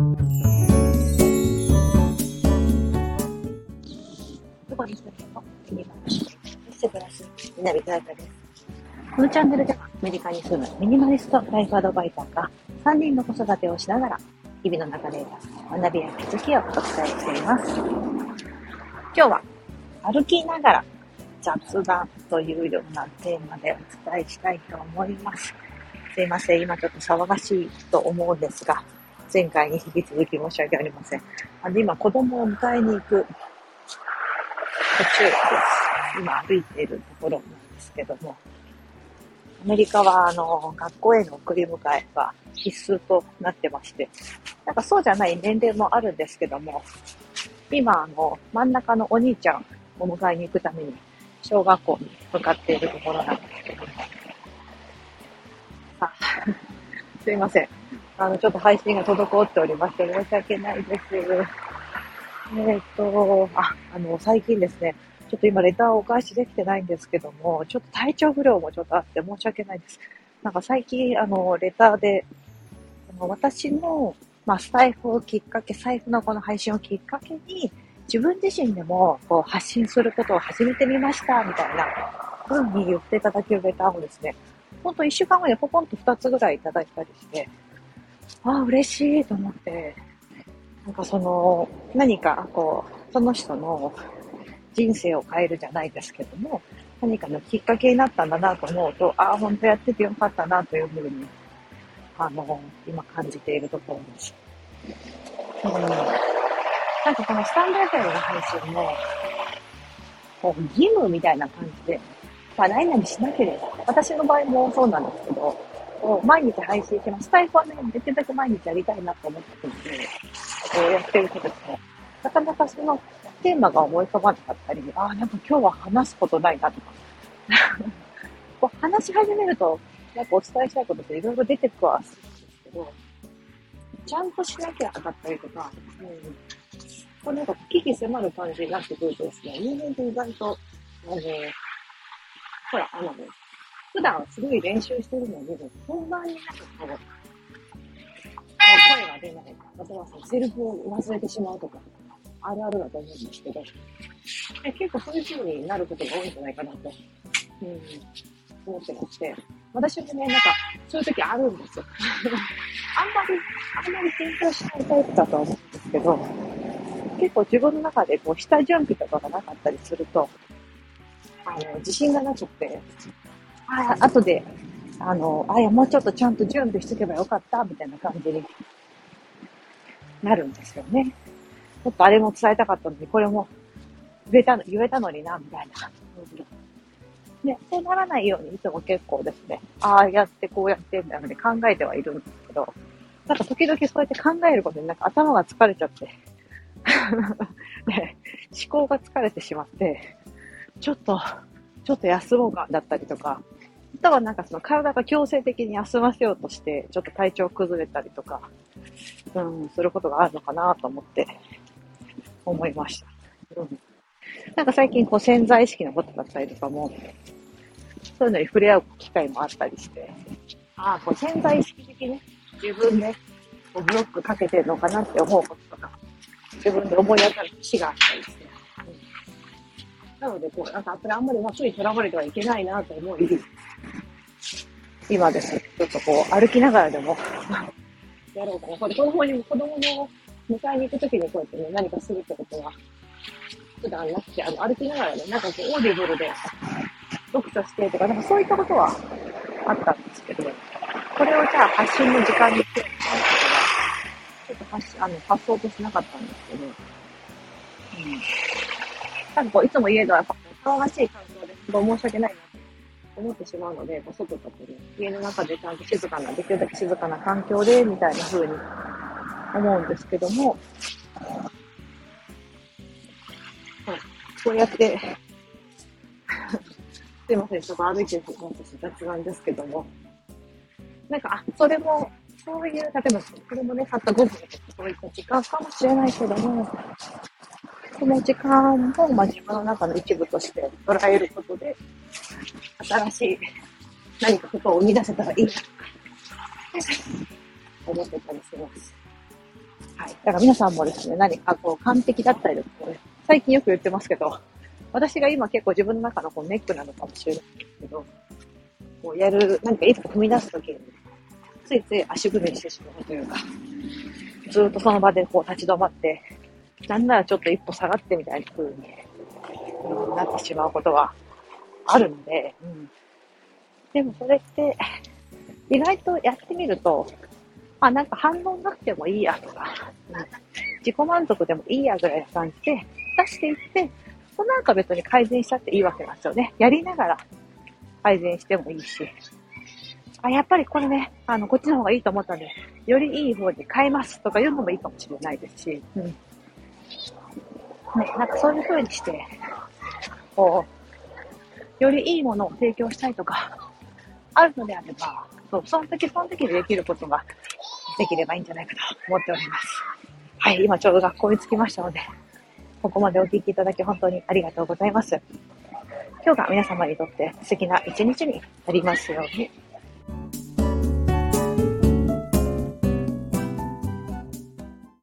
どこに住んでもミニマリスト、そして暮らす南田彩です。このチャンネルではアメリカに住むミニマリストライフアドバイザーが3人の子育てをしながら日々の中で得学びや気づきをお伝えしています。今日は歩きながら雑談というようなテーマでお伝えしたいと思います。すいません、今ちょっと騒がしいと思うんですが、前回に引き続き申し訳ありません。あの今、子供を迎えに行く途中です。今歩いているところなんですけども、アメリカはあの学校への送り迎えが必須となってまして、なんかそうじゃない年齢もあるんですけども、今あの真ん中のお兄ちゃんを迎えに行くために小学校に向かっているところなんですけども、あすいません。あの、ちょっと配信が滞っておりまして申し訳ないです。えっ、と、あ、あの、最近ですね、ちょっと今レターをお返しできてないんですけども、ちょっと体調不良もちょっとあって申し訳ないです。なんか最近、あの、レターで、あの私の、まあ、スタイフをきっかけ、財布のこの配信をきっかけに、自分自身でもこう発信することを始めてみました、みたいな風に言っていただけるレターをですね、ほんと一週間後にポポンと二つぐらいいただいたりして、ああ、嬉しいと思って、なんかその、何かこう、その人の人生を変えるじゃないですけども、何かのきっかけになったんだなと思うと、ああ、本当やっててよかったなというふうに、あの、今感じているところです。うん、なんかこのスタンド FM の配信も、こう義務みたいな感じで、まあ何々しなければ、私の場合もそうなんですけど、こう毎日配信してます。スタイフはね、できるだけ毎日やりたいなと思ってるので、こうやってるけども、なかなかそのテーマが思い浮かばなかったり、ああ、なんか今日は話すことないなとか、こう話し始めると、なんかお伝えしたいことっていろいろ出てくはするんですけど、ちゃんとしなきゃだったりとか、うん、こうなんか危機迫る感じになってくるとですね、人間って意外と、あの、ほら、あの、普段すごい練習してるのに、本番になると、声が出ない。あとはそのセルフを忘れてしまうとか、あるあるだと思うんですけど、え結構そういう風になることが多いんじゃないかなと、うん、思ってまして、私もね、なんか、そういう時あるんですよ。あんまり、あんまり緊張しないタイプだとは思うんですけど、結構自分の中でこう、下準備とかがなかったりすると、あの、自信がなくて、ああ、後で、あの、あ、いや、もうちょっとちゃんと準備しとけばよかった、みたいな感じになるんですよね。ちょっとあれも伝えたかったのに、これも言えたの、言えたのにな、みたいな。ね、そうならないようにいつも結構ですね、ああやってこうやってみたいなので考えてはいるんですけど、なんか時々そうやって考えることになんか頭が疲れちゃって、ね、思考が疲れてしまって、ちょっと、ちょっと休もうか、だったりとか、あとはなんかその体が強制的に休ませようとして、ちょっと体調崩れたりとか、うん、することがあるのかなと思って、思いました。うん。なんか最近こう潜在意識のことだったりとかも、そういうのに触れ合う機会もあったりして、ああ、こう潜在意識的に自分でこうブロックかけてるのかなって思うこととか、自分で思い当たる節があって、なので、こう、なんか、あんまり枠にとらわれてはいけないなと思い、今ですね、ちょっとこう、歩きながらでも、やろうかな。これ子供に、子供の迎えに行くときにこうやってね、何かするってことは、普段なくて、あの、歩きながらね、なんかこう、オーディブルで、読書してとか、なんかそういったことはあったんですけど、これをじゃあ発信の時間にしてみたいな、ちょっと発、あの、発想としなかったんですけど、うん。なんかこう、いつも家では、騒がしい環境ですごい申し訳ないなと思ってしまうので、こう外とかね、家の中でちゃんと静かな、できるだけ静かな環境で、みたいな風に思うんですけども、こうやって、すいません、ちょっと歩いてる私雑談ですけども、なんか、あ、それも、そういう、例えば、これもね、たった5分とかそういった時間かもしれないけども、その時間も、まあ、自分の中の一部として捉えることで、新しい何かことを生み出せたらいいな、と思ってたりします。はい。だから皆さんもですね、何かこう完璧だったりとか、最近よく言ってますけど、私が今結構自分の中のこうネックなのかもしれないですけど、こうやる、何か一歩踏み出すときに、ついつい足踏みしてしまうというか、ずっとその場でこう立ち止まって、なんならちょっと一歩下がってみたいな風に、うん、なってしまうことはあるので、うん、でもそれって、意外とやってみると、あ、なんか反応なくてもいいやとか、うん、自己満足でもいいやぐらいな感じで出していって、そのなんか別に改善しちゃっていいわけなんですよね。やりながら改善してもいいし。あ、やっぱりこれね、あの、こっちの方がいいと思ったんで、よりいい方に変えますとかいうのもいいかもしれないですし、うん。ね、なんかそういう風にして、こう、よりいいものを提供したいとか、あるのであれば、そう、その時その時でできることができればいいんじゃないかと思っております。はい、今ちょうど学校に着きましたので、ここまでお聞きいただき本当にありがとうございます。今日が皆様にとって素敵な一日になりますように。